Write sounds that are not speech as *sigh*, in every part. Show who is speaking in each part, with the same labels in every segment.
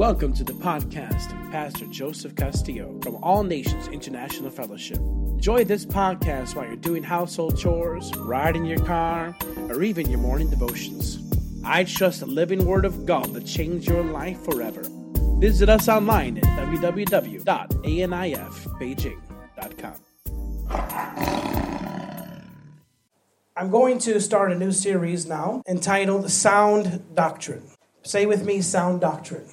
Speaker 1: Welcome to the podcast of Pastor Joseph Castillo from All Nations International Fellowship. Enjoy this podcast while you're doing household chores, riding your car, or even your morning devotions. I trust the living word of God to change your life forever. Visit us online at www.anifbeijing.com. I'm going to start a new series now entitled Sound Doctrine. Say with me, Sound Doctrine.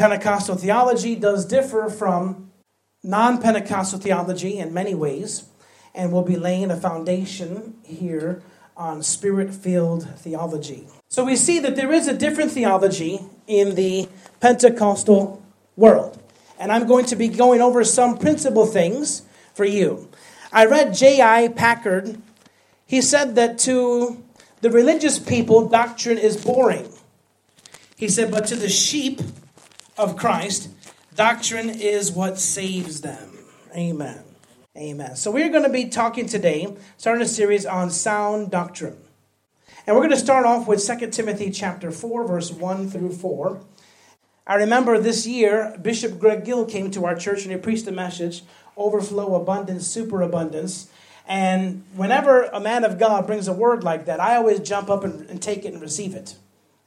Speaker 1: Pentecostal theology does differ from non Pentecostal theology in many ways, and we'll be laying a foundation here on spirit filled theology. So we see that there is a different theology in the Pentecostal world. And I'm going to be going over some principal things for you. I read J.I. Packer. He said that to the religious people, doctrine is boring. He said, but to the sheep, of Christ, doctrine is what saves them. Amen. Amen. So we're going to be talking today, starting a series on sound doctrine. And we're going to start off with 2 Timothy chapter 4, verse 1 through 4. I remember this year, Bishop Greg Gill came to our church and he preached a message, Overflow, Abundance, Superabundance. And whenever a man of God brings a word like that, I always jump up and, and take it and receive it.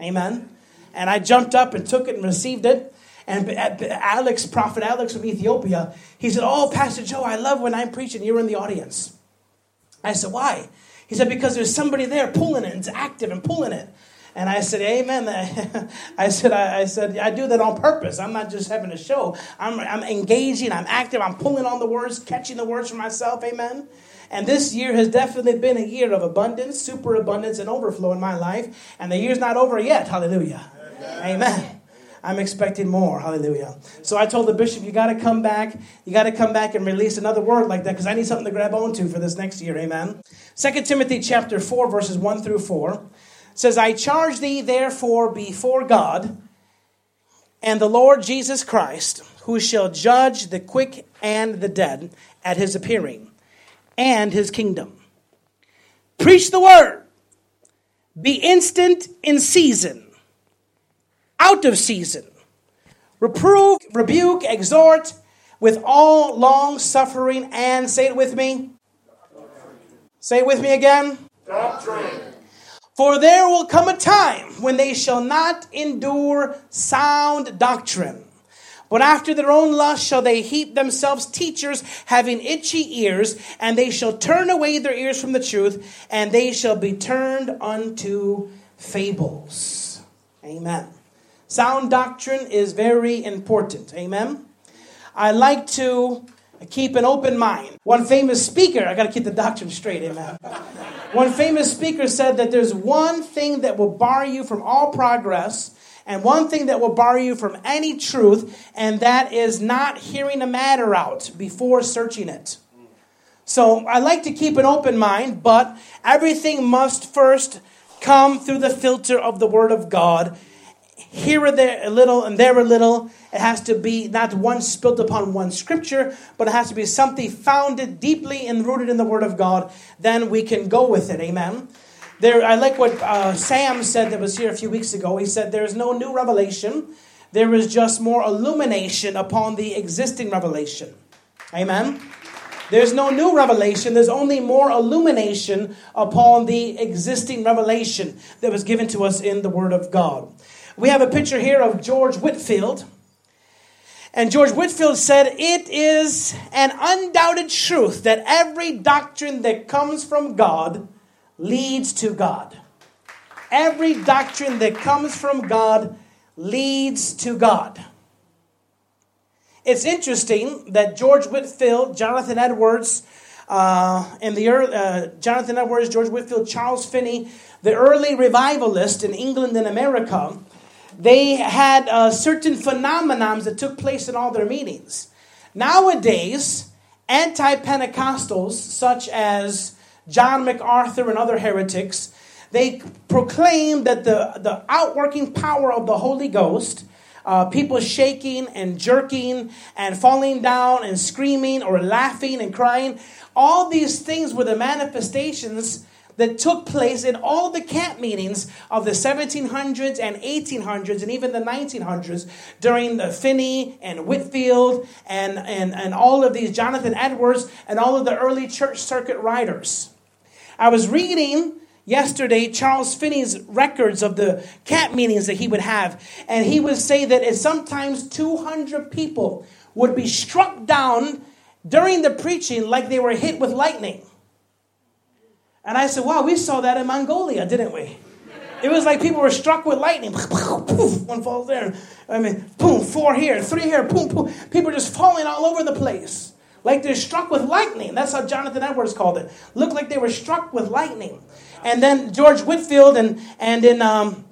Speaker 1: Amen. And I jumped up and took it and received it. And uh, uh, Alex, Prophet Alex from Ethiopia, he said, Oh, Pastor Joe, I love when I'm preaching, you're in the audience. I said, Why? He said, Because there's somebody there pulling it, it's active and pulling it. And I said, Amen. *laughs* I said, I, I, said, I do that on purpose. I'm not just having a show. I'm, I'm engaging, I'm active, I'm pulling on the words, catching the words for myself. Amen. And this year has definitely been a year of abundance, superabundance, and overflow in my life. And the year's not over yet. Hallelujah. Amen. Amen. I'm expecting more. Hallelujah. So I told the bishop, you got to come back. You got to come back and release another word like that because I need something to grab onto for this next year. Amen. 2 Timothy chapter 4, verses 1 through 4 says, I charge thee therefore before God and the Lord Jesus Christ, who shall judge the quick and the dead at his appearing and his kingdom. Preach the word. Be instant in season out of season. Reprove, rebuke, exhort with all long suffering and say it with me. Say it with me again. Doctrine. For there will come a time when they shall not endure sound doctrine. But after their own lust shall they heap themselves teachers having itchy ears, and they shall turn away their ears from the truth, and they shall be turned unto fables. Amen. Sound doctrine is very important. Amen. I like to keep an open mind. One famous speaker, I got to keep the doctrine straight, amen. *laughs* One famous speaker said that there's one thing that will bar you from all progress and one thing that will bar you from any truth, and that is not hearing a matter out before searching it. So I like to keep an open mind, but everything must first come through the filter of the Word of God here or there a little and there a little. It has to be not one spilt upon one scripture, but it has to be something founded deeply and rooted in the Word of God. Then we can go with it. Amen. There, I like what uh, Sam said that was here a few weeks ago. He said, There is no new revelation, there is just more illumination upon the existing revelation. Amen. There's no new revelation, there's only more illumination upon the existing revelation that was given to us in the Word of God. We have a picture here of George Whitefield. And George Whitefield said, It is an undoubted truth that every doctrine that comes from God leads to God. Every doctrine that comes from God leads to God. It's interesting that George Whitefield, Jonathan Edwards, uh, and the uh, Jonathan Edwards, George Whitefield, Charles Finney, the early revivalists in England and America, they had uh, certain phenomenons that took place in all their meetings. Nowadays, anti Pentecostals, such as John MacArthur and other heretics, they proclaim that the, the outworking power of the Holy Ghost, uh, people shaking and jerking and falling down and screaming or laughing and crying, all these things were the manifestations that took place in all the camp meetings of the 1700s and 1800s and even the 1900s during the Finney and Whitefield and, and, and all of these Jonathan Edwards and all of the early church circuit riders. I was reading yesterday Charles Finney's records of the camp meetings that he would have, and he would say that sometimes 200 people would be struck down during the preaching like they were hit with lightning. And I said, wow, we saw that in Mongolia, didn't we? It was like people were struck with lightning. Poof, one falls there. I mean, boom, four here, three here, boom, boom. People just falling all over the place. Like they're struck with lightning. That's how Jonathan Edwards called it. Looked like they were struck with lightning. And then George Whitefield and, and in um,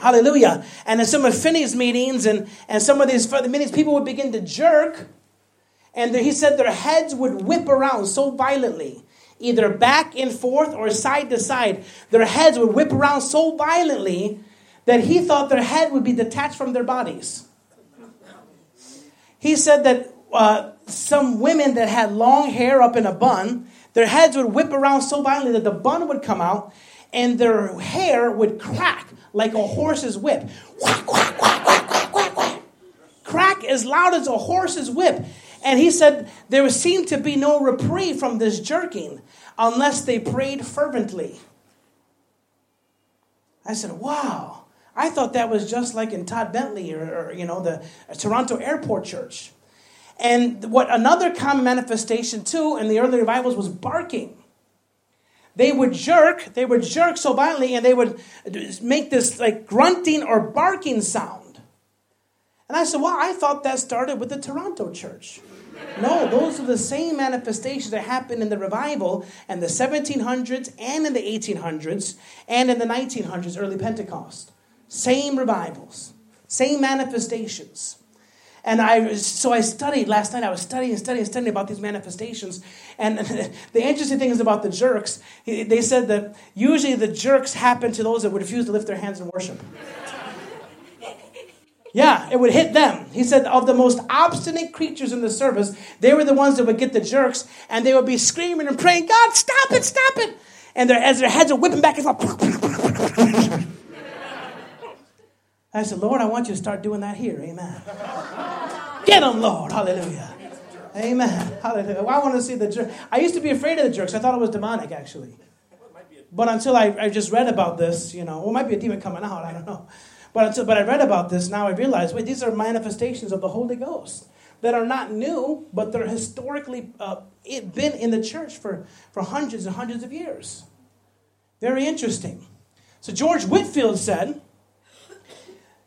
Speaker 1: Hallelujah. And in some of Finney's meetings and, and some of these meetings, people would begin to jerk. And he said their heads would whip around so violently either back and forth or side to side. Their heads would whip around so violently that he thought their head would be detached from their bodies. He said that uh, some women that had long hair up in a bun, their heads would whip around so violently that the bun would come out and their hair would crack like a horse's whip. Crack as loud as a horse's whip. And he said there seemed to be no reprieve from this jerking unless they prayed fervently. I said, wow. I thought that was just like in Todd Bentley or, or you know, the Toronto Airport Church. And what another common manifestation too in the early revivals was barking. They would jerk, they would jerk so violently and they would make this like grunting or barking sound. And I said, Well, I thought that started with the Toronto church. No, those are the same manifestations that happened in the revival in the 1700s and in the 1800s and in the 1900s, early Pentecost. Same revivals, same manifestations. And I, so I studied last night. I was studying, studying, studying about these manifestations. And *laughs* the interesting thing is about the jerks. They said that usually the jerks happen to those that would refuse to lift their hands in worship. Yeah, it would hit them. He said, of the most obstinate creatures in the service, they were the ones that would get the jerks, and they would be screaming and praying, God, stop it, stop it. And their, as their heads are whipping back, it's like. *laughs* I said, Lord, I want you to start doing that here. Amen. Get them, Lord. Hallelujah. Amen. Hallelujah. Well, I want to see the jerk. I used to be afraid of the jerks. I thought it was demonic, actually. But until I, I just read about this, you know, well, it might be a demon coming out. I don't know. But, until, but I read about this, now I realize, wait, these are manifestations of the Holy Ghost that are not new, but they're historically uh, been in the church for, for hundreds and hundreds of years. Very interesting. So George Whitefield said,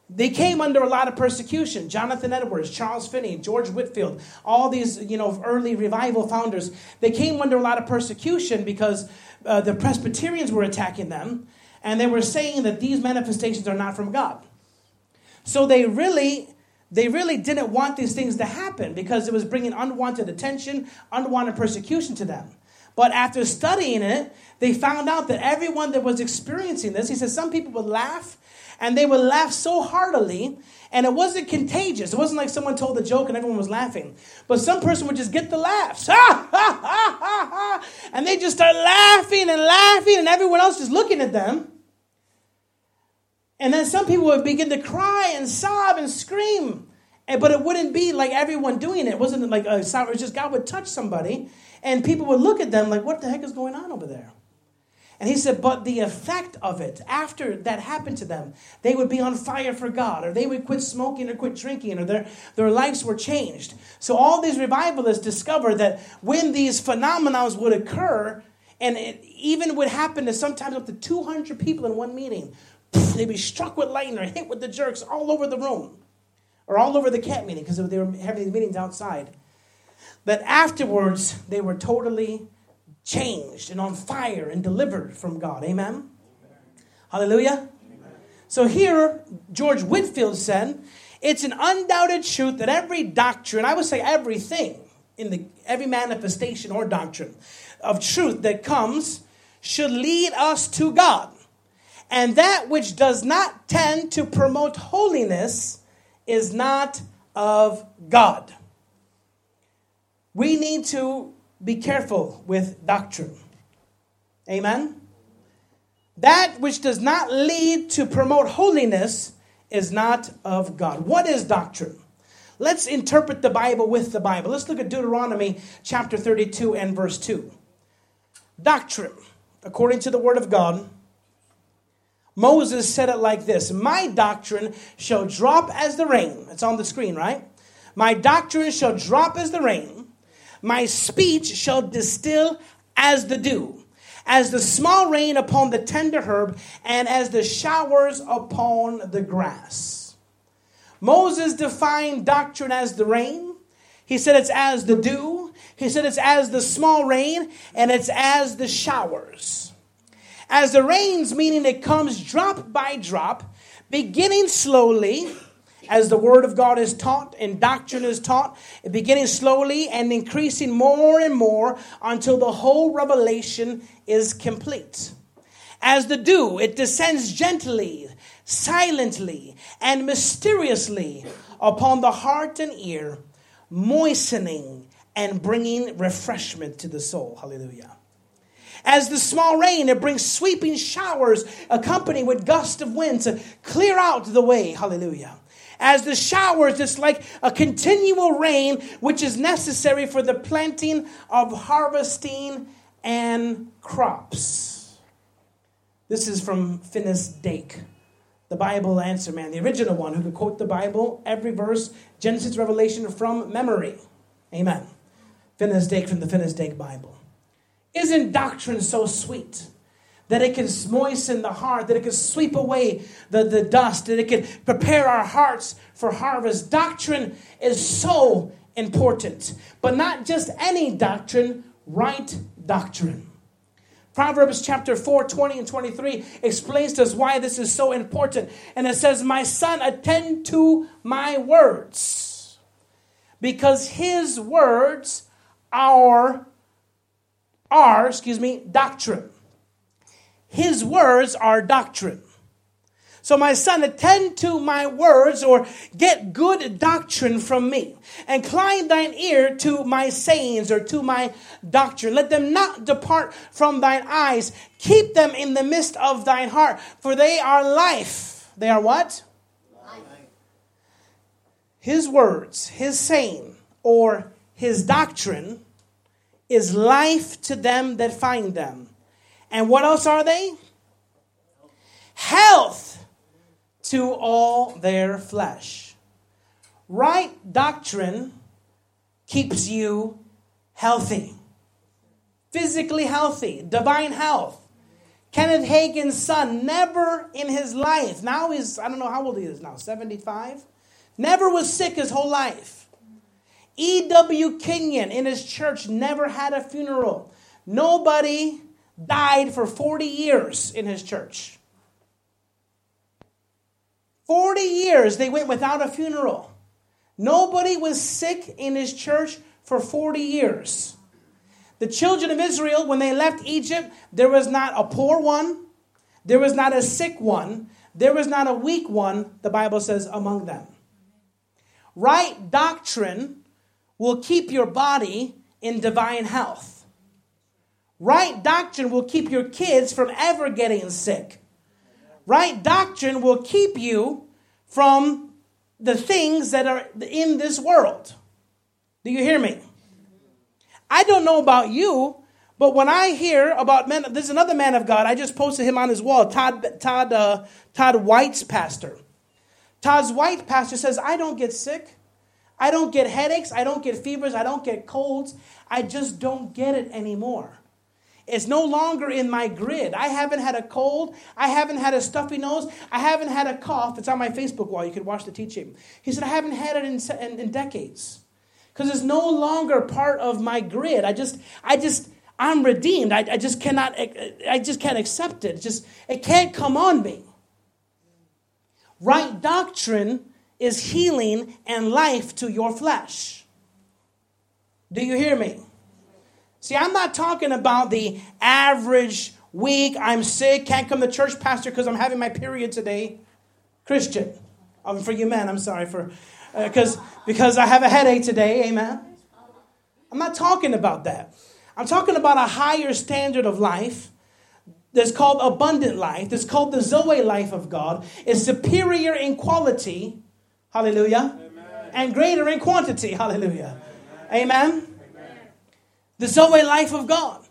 Speaker 1: they came under a lot of persecution. Jonathan Edwards, Charles Finney, George Whitefield, all these you know early revival founders, they came under a lot of persecution because uh, the Presbyterians were attacking them, and they were saying that these manifestations are not from God. So they really they really didn't want these things to happen because it was bringing unwanted attention, unwanted persecution to them. But after studying it, they found out that everyone that was experiencing this, he said some people would laugh and they would laugh so heartily and it wasn't contagious. It wasn't like someone told a joke and everyone was laughing. But some person would just get the laughs. Ha, ha, ha, ha. And they just start laughing and laughing, and everyone else just looking at them. And then some people would begin to cry and sob and scream. But it wouldn't be like everyone doing it. It wasn't like a sob. It was just God would touch somebody, and people would look at them like, what the heck is going on over there? And he said, but the effect of it, after that happened to them, they would be on fire for God, or they would quit smoking or quit drinking, or their, their lives were changed. So all these revivalists discovered that when these phenomena would occur, and it even would happen to sometimes up to 200 people in one meeting, they'd be struck with lightning or hit with the jerks all over the room, or all over the camp meeting, because they were having these meetings outside. But afterwards, they were totally changed and on fire and delivered from God. Amen? Amen. Hallelujah. Amen. So here, George Whitefield said, it's an undoubted truth that every doctrine, I would say everything, in the every manifestation or doctrine of truth that comes should lead us to God. And that which does not tend to promote holiness is not of God. We need to be careful with doctrine. Amen? That which does not lead to promote holiness is not of God. What is doctrine? Let's interpret the Bible with the Bible. Let's look at Deuteronomy chapter 32 and verse 2. Doctrine, according to the Word of God, Moses said it like this My doctrine shall drop as the rain. It's on the screen, right? My doctrine shall drop as the rain. My speech shall distill as the dew, as the small rain upon the tender herb, and as the showers upon the grass. Moses defined doctrine as the rain. He said it's as the dew. He said it's as the small rain, and it's as the showers. As the rains, meaning it comes drop by drop, beginning slowly, as the word of God is taught and doctrine is taught, beginning slowly and increasing more and more until the whole revelation is complete. As the dew, it descends gently, silently and mysteriously upon the heart and ear, moistening and bringing refreshment to the soul. Hallelujah. As the small rain, it brings sweeping showers accompanied with gusts of wind to clear out the way. Hallelujah. As the showers, it's like a continual rain which is necessary for the planting of harvesting and crops. This is from Finis Dake the Bible answer man, the original one who could quote the Bible, every verse, Genesis, Revelation from memory. Amen. Finis Dake from the Finis Dake Bible. Isn't doctrine so sweet? That it can moisten the heart, that it can sweep away the, the dust, that it can prepare our hearts for harvest. Doctrine is so important, but not just any doctrine, right doctrine. Proverbs chapter 4, 20 and 23 explains to us why this is so important. And it says, My son, attend to my words, because his words are, are, excuse me, doctrine. His words are doctrine. So, my son, attend to my words or get good doctrine from me. Incline thine ear to my sayings or to my doctrine. Let them not depart from thine eyes. Keep them in the midst of thine heart, for they are life. They are what? Life. His words, his saying, or his doctrine is life to them that find them. And what else are they? Health to all their flesh. Right doctrine keeps you healthy, physically healthy, divine health. Kenneth Hagin's son never in his life, now he's, I don't know how old he is now, 75, never was sick his whole life. E.W. Kenyon in his church never had a funeral. Nobody died for 40 years in his church. 40 years they went without a funeral. Nobody was sick in his church for 40 years. The children of Israel, when they left Egypt, there was not a poor one, there was not a sick one, there was not a weak one, the Bible says, among them. Right doctrine will keep your body in divine health. Right doctrine will keep your kids from ever getting sick. Right doctrine will keep you from the things that are in this world. Do you hear me? I don't know about you, but when I hear about men, there's another man of God. I just posted him on his wall. Todd Todd uh, Todd White's pastor. Todd's White pastor says, "I don't get sick. I don't get headaches. I don't get fevers. I don't get colds. I just don't get it anymore." It's no longer in my grid. I haven't had a cold. I haven't had a stuffy nose. I haven't had a cough. It's on my Facebook wall. You can watch the teaching. He said, I haven't had it in, in, in decades because it's no longer part of my grid. I just, I just, I'm redeemed. I, I just cannot, I just can't accept it. It just, it can't come on me. Right doctrine is healing and life to your flesh. Do you hear me? See, I'm not talking about the average week, I'm sick, can't come to church, Pastor, because I'm having my period today. Christian. Um, for you men, I'm sorry for, because uh, because I have a headache today, amen. I'm not talking about that. I'm talking about a higher standard of life that's called abundant life, that's called the Zoe life of God, is superior in quality, hallelujah, Amen. and greater in quantity, hallelujah. Amen. Amen. The Zoe life of God.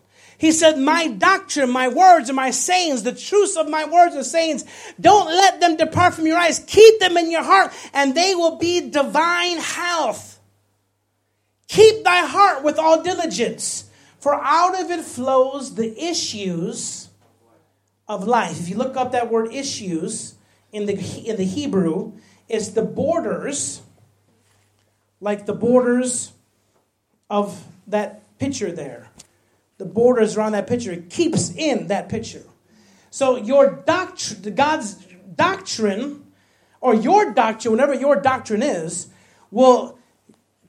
Speaker 1: He said, My doctrine, my words, and my sayings, the truths of my words and sayings, don't let them depart from your eyes. Keep them in your heart, and they will be divine health. Keep thy heart with all diligence, for out of it flows the issues of life. If you look up that word issues in the, in the Hebrew, it's the borders, like the borders of that picture there. The borders around that picture. It keeps in that picture. So your doctrine, God's doctrine, or your doctrine, whatever your doctrine is, will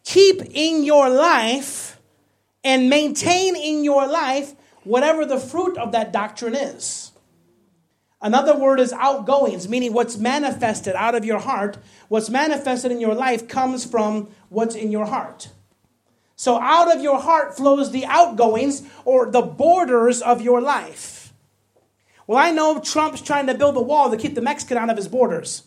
Speaker 1: keep in your life and maintain in your life whatever the fruit of that doctrine is. Another word is outgoings, meaning what's manifested out of your heart, what's manifested in your life comes from what's in your heart. So out of your heart flows the outgoings or the borders of your life. Well, I know Trump's trying to build a wall to keep the Mexican out of his borders.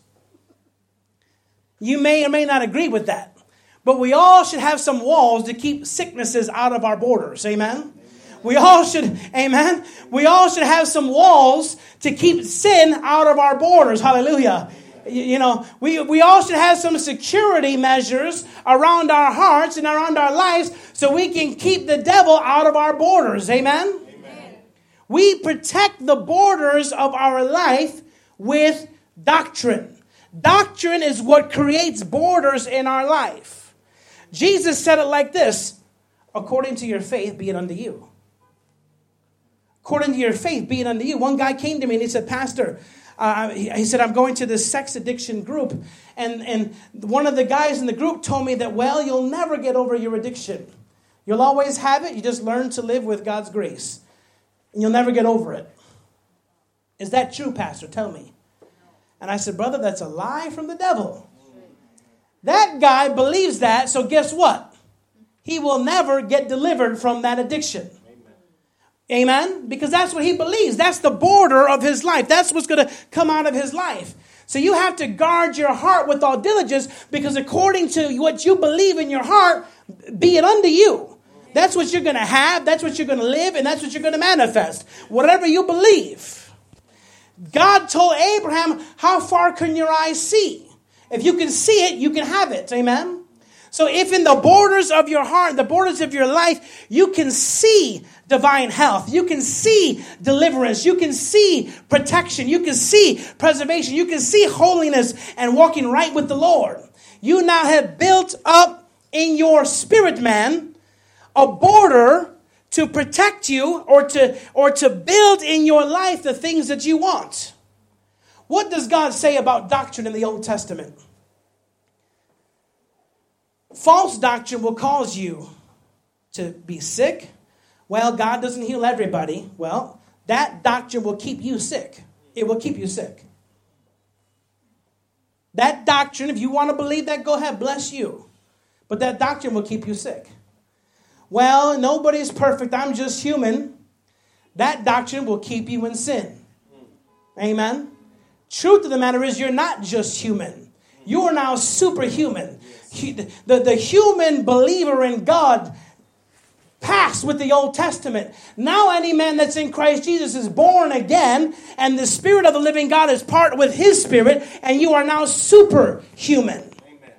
Speaker 1: You may or may not agree with that. But we all should have some walls to keep sicknesses out of our borders. Amen? We all should, amen. We all should have some walls to keep sin out of our borders. Hallelujah. You know, we, we all should have some security measures around our hearts and around our lives so we can keep the devil out of our borders. Amen? Amen. We protect the borders of our life with doctrine. Doctrine is what creates borders in our life. Jesus said it like this according to your faith, be it unto you according to your faith, be it unto you. One guy came to me and he said, Pastor, uh, he, he, said, I'm going to this sex addiction group. And, and one of the guys in the group told me that, well, you'll never get over your addiction. You'll always have it. You just learn to live with God's grace. And you'll never get over it. Is that true, Pastor? Tell me. And I said, Brother, that's a lie from the devil. That guy believes that, so guess what? He will never get delivered from that addiction. Amen? Because that's what he believes. That's the border of his life. That's what's going to come out of his life. So you have to guard your heart with all diligence because according to what you believe in your heart, be it unto you. That's what you're going to have, that's what you're going to live, and that's what you're going to manifest. Whatever you believe. God told Abraham, How far can your eyes see? If you can see it, you can have it. Amen? So if in the borders of your heart, the borders of your life, you can see divine health. You can see deliverance. You can see protection. You can see preservation. You can see holiness and walking right with the Lord. You now have built up in your spirit man a border to protect you or to or to build in your life the things that you want. What does God say about doctrine in the Old Testament? False doctrine will cause you to be sick, well, God doesn't heal everybody. Well, that doctrine will keep you sick. It will keep you sick. That doctrine, if you want to believe that, go ahead, bless you. But that doctrine will keep you sick. Well, nobody's perfect. I'm just human. That doctrine will keep you in sin. Amen. Truth of the matter is, you're not just human. You are now superhuman. The, the, the human believer in God past with the Old Testament. Now, any man that's in Christ Jesus is born again, and the Spirit of the living God is part with His Spirit, and you are now superhuman. Amen.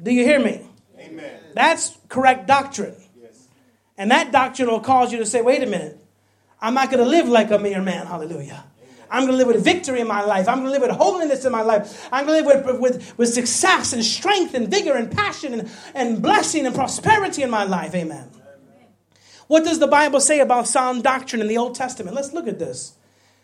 Speaker 1: Do you hear me? Amen. That's correct doctrine. Yes. And that doctrine will cause you to say, wait a minute, I'm not going to live like a mere man. Hallelujah. I'm going to live with victory in my life. I'm going to live with holiness in my life. I'm going to live with, with, with success and strength and vigor and passion and, and blessing and prosperity in my life. Amen. What does the Bible say about sound doctrine in the Old Testament? Let's look at this.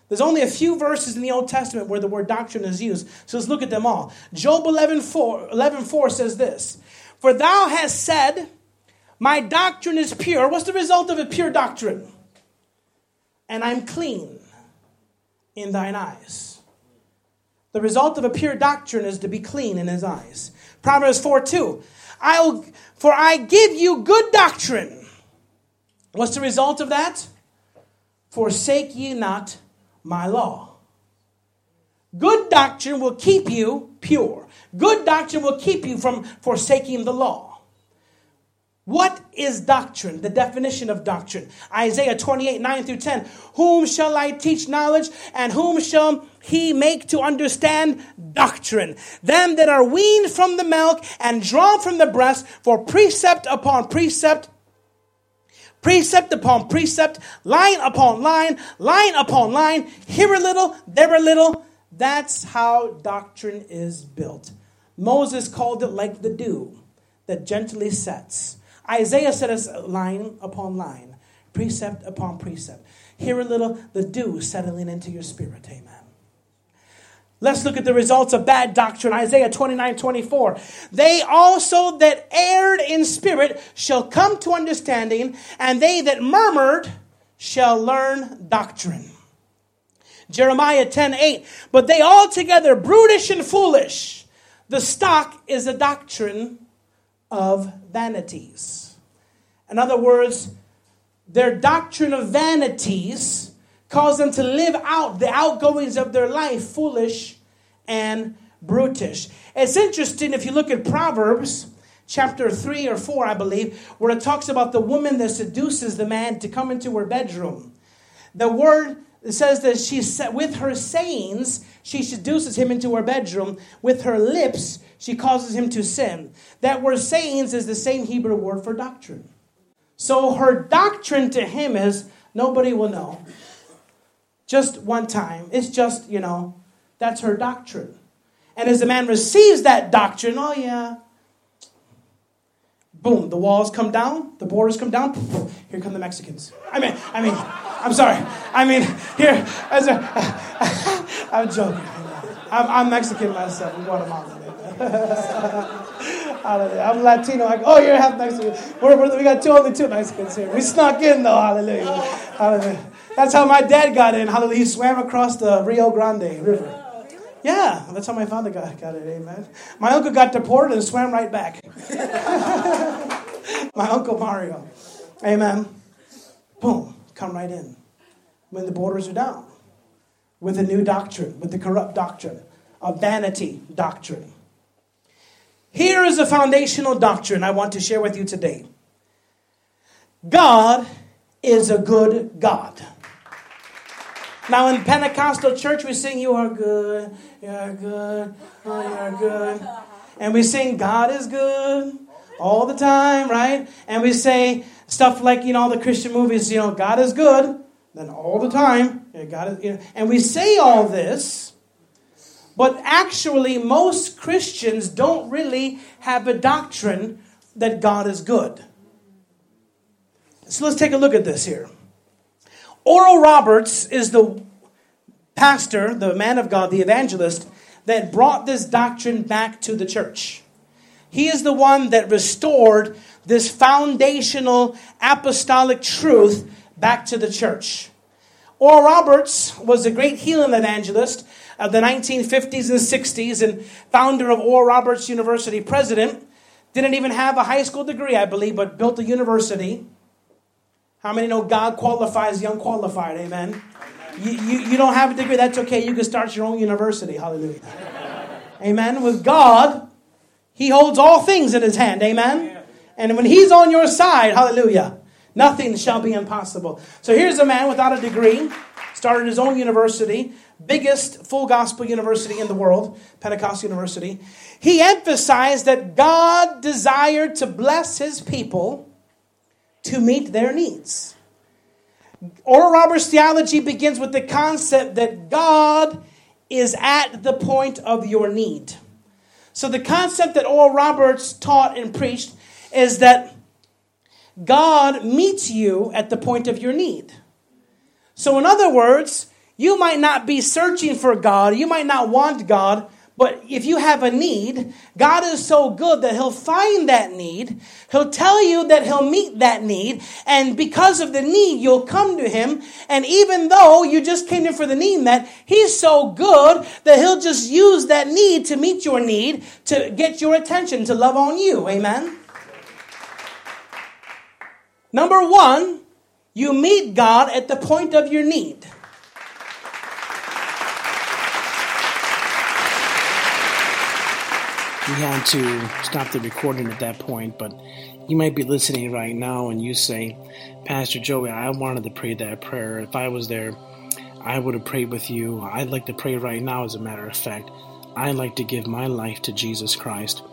Speaker 1: There's only a few verses in the Old Testament where the word doctrine is used. So let's look at them all. Job 11 4, 11, 4 says this For thou hast said, My doctrine is pure. What's the result of a pure doctrine? And I'm clean in thine eyes. The result of a pure doctrine is to be clean in his eyes. Proverbs 4 2. I'll, for I give you good doctrine. What's the result of that? forsake ye not my law. Good doctrine will keep you pure. Good doctrine will keep you from forsaking the law. What is doctrine? The definition of doctrine. Isaiah 28, 9 through 10. Whom shall I teach knowledge, and whom shall he make to understand doctrine? Them that are weaned from the milk and drawn from the breast, for precept upon precept, precept upon precept, line upon line, line upon line, here a little, there a little. That's how doctrine is built. Moses called it like the dew that gently sets Isaiah said us line upon line, precept upon precept. Here a little, the dew settling into your spirit. Amen. Let's look at the results of bad doctrine. Isaiah 29 24. They also that erred in spirit shall come to understanding, and they that murmured shall learn doctrine. Jeremiah 10 8. But they altogether brutish and foolish. The stock is a doctrine of vanities. In other words, their doctrine of vanities cause them to live out the outgoings of their life foolish and brutish. It's interesting if you look at Proverbs chapter 3 or 4, I believe, where it talks about the woman that seduces the man to come into her bedroom. The word says that she with her sayings she seduces him into her bedroom with her lips she causes him to sin. That word sayings is the same Hebrew word for doctrine. So her doctrine to him is nobody will know. Just one time. It's just, you know, that's her doctrine. And as the man receives that doctrine, oh yeah, boom, the walls come down, the borders come down, here come the Mexicans. I mean, I mean, I'm sorry. I mean, here, as a, *laughs* I'm joking. I'm, I'm Mexican myself, I'm *laughs* Guatemalan. I'm Latino. I go, oh, you're half Mexican. We're, we're, we got two, only two Mexicans here. We snuck in though. Hallelujah. Hallelujah. That's how my dad got in. Hallelujah. He swam across the Rio Grande River. Yeah, that's how my father got, got it. Amen. My uncle got deported and swam right back. *laughs* my uncle Mario. Amen. Boom. Come right in. When the borders are down. With a new doctrine, with the corrupt doctrine, a vanity doctrine. Here is a foundational doctrine I want to share with you today God is a good God. Now, in Pentecostal church, we sing, You are good, you are good, oh, you are good. And we sing, God is good all the time, right? And we say stuff like, you know, the Christian movies, you know, God is good, then all the time, God is, you know, and we say all this but actually, most Christians don't really have a doctrine that God is good. So let's take a look at this here. Oral Roberts is the pastor, the man of God, the evangelist, that brought this doctrine back to the church. He is the one that restored this foundational apostolic truth back to the church. Oral Roberts was a great healing evangelist of the 1950s and 60s and founder of Oral Roberts University, president. Didn't even have a high school degree, I believe, but built a university. How many know God qualifies the unqualified? Amen. You, you, you don't have a degree, that's okay. You can start your own university. Hallelujah. Amen. With God, He holds all things in His hand. Amen. And when He's on your side, hallelujah, nothing shall be impossible. So here's a man without a degree, started his own university, biggest full gospel university in the world, Pentecost University, he emphasized that God desired to bless his people to meet their needs. Oral Roberts' theology begins with the concept that God is at the point of your need. So, the concept that Oral Roberts taught and preached is that God meets you at the point of your need. So, in other words, you might not be searching for God, you might not want God, but if you have a need, God is so good that He'll find that need. He'll tell you that He'll meet that need. And because of the need, you'll come to Him. And even though you just came in for the need met, He's so good that He'll just use that need to meet your need, to get your attention, to love on you. Amen? Number one, You meet God at the point of your need.
Speaker 2: We had to stop the recording at that point, but you might be listening right now and you say, Pastor Joey, I wanted to pray that prayer. If I was there, I would have prayed with you. I'd like to pray right now, as a matter of fact. I'd like to give my life to Jesus Christ.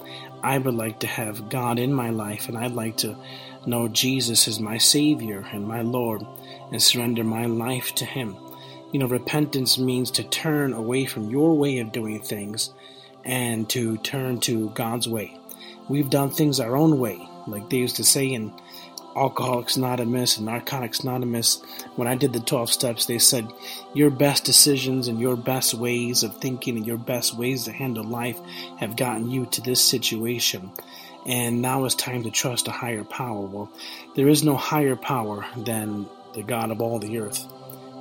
Speaker 2: I would like to have God in my life, and I'd like to know Jesus as my Savior and my Lord and surrender my life to Him. You know, repentance means to turn away from your way of doing things and to turn to God's way. We've done things our own way, like they used to say in Alcoholics Anonymous and Narcotics Anonymous. When I did the 12 steps, they said your best decisions and your best ways of thinking and your best ways to handle life have gotten you to this situation. And now it's time to trust a higher power. Well, there is no higher power than the God of all the earth.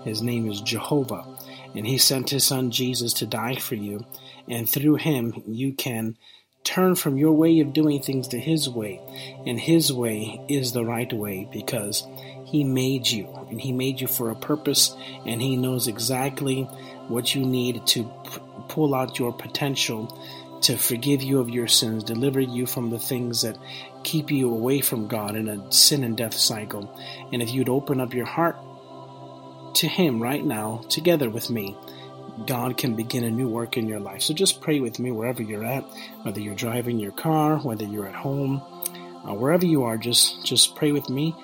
Speaker 2: His name is Jehovah. And he sent his son Jesus to die for you. And through him, you can turn from your way of doing things to his way. And his way is the right way because he made you. And he made you for a purpose. And he knows exactly what you need to p- pull out your potential to forgive you of your sins, deliver you from the things that keep you away from God in a sin and death cycle. And if you'd open up your heart to Him right now, together with me, God can begin a new work in your life. So just pray with me wherever you're at, whether you're driving your car, whether you're at home, uh, wherever you are. Just just pray with me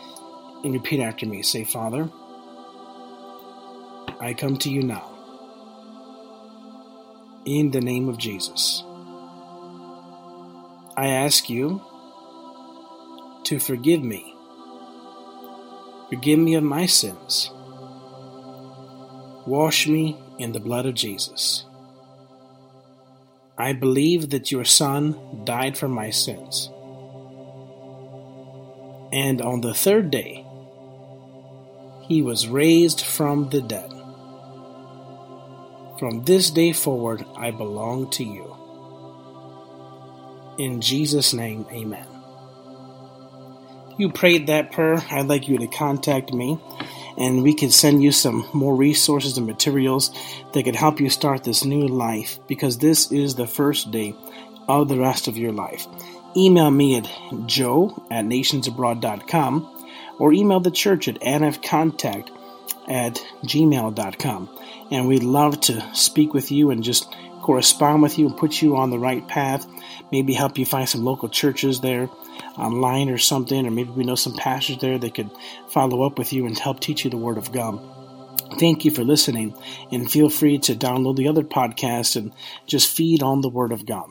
Speaker 2: and repeat after me. Say, Father, I come to you now in the name of Jesus. I ask you to forgive me. Forgive me of my sins. Wash me in the blood of Jesus. I believe that your Son died for my sins. And on the third day, he was raised from the dead. From this day forward, I belong to you. In Jesus' name, amen. You prayed that prayer. I'd like you to contact me and we can send you some more resources and materials that could help you start this new life because this is the first day of the rest of your life. Email me at joe at nationsabroad.com or email the church at nfcontact at gmail.com. And we'd love to speak with you and just correspond with you and put you on the right path. Maybe help you find some local churches there online or something, or maybe we know some pastors there that could follow up with you and help teach you the Word of God. Thank you for listening, and feel free to download the other podcasts and just feed on the Word of God.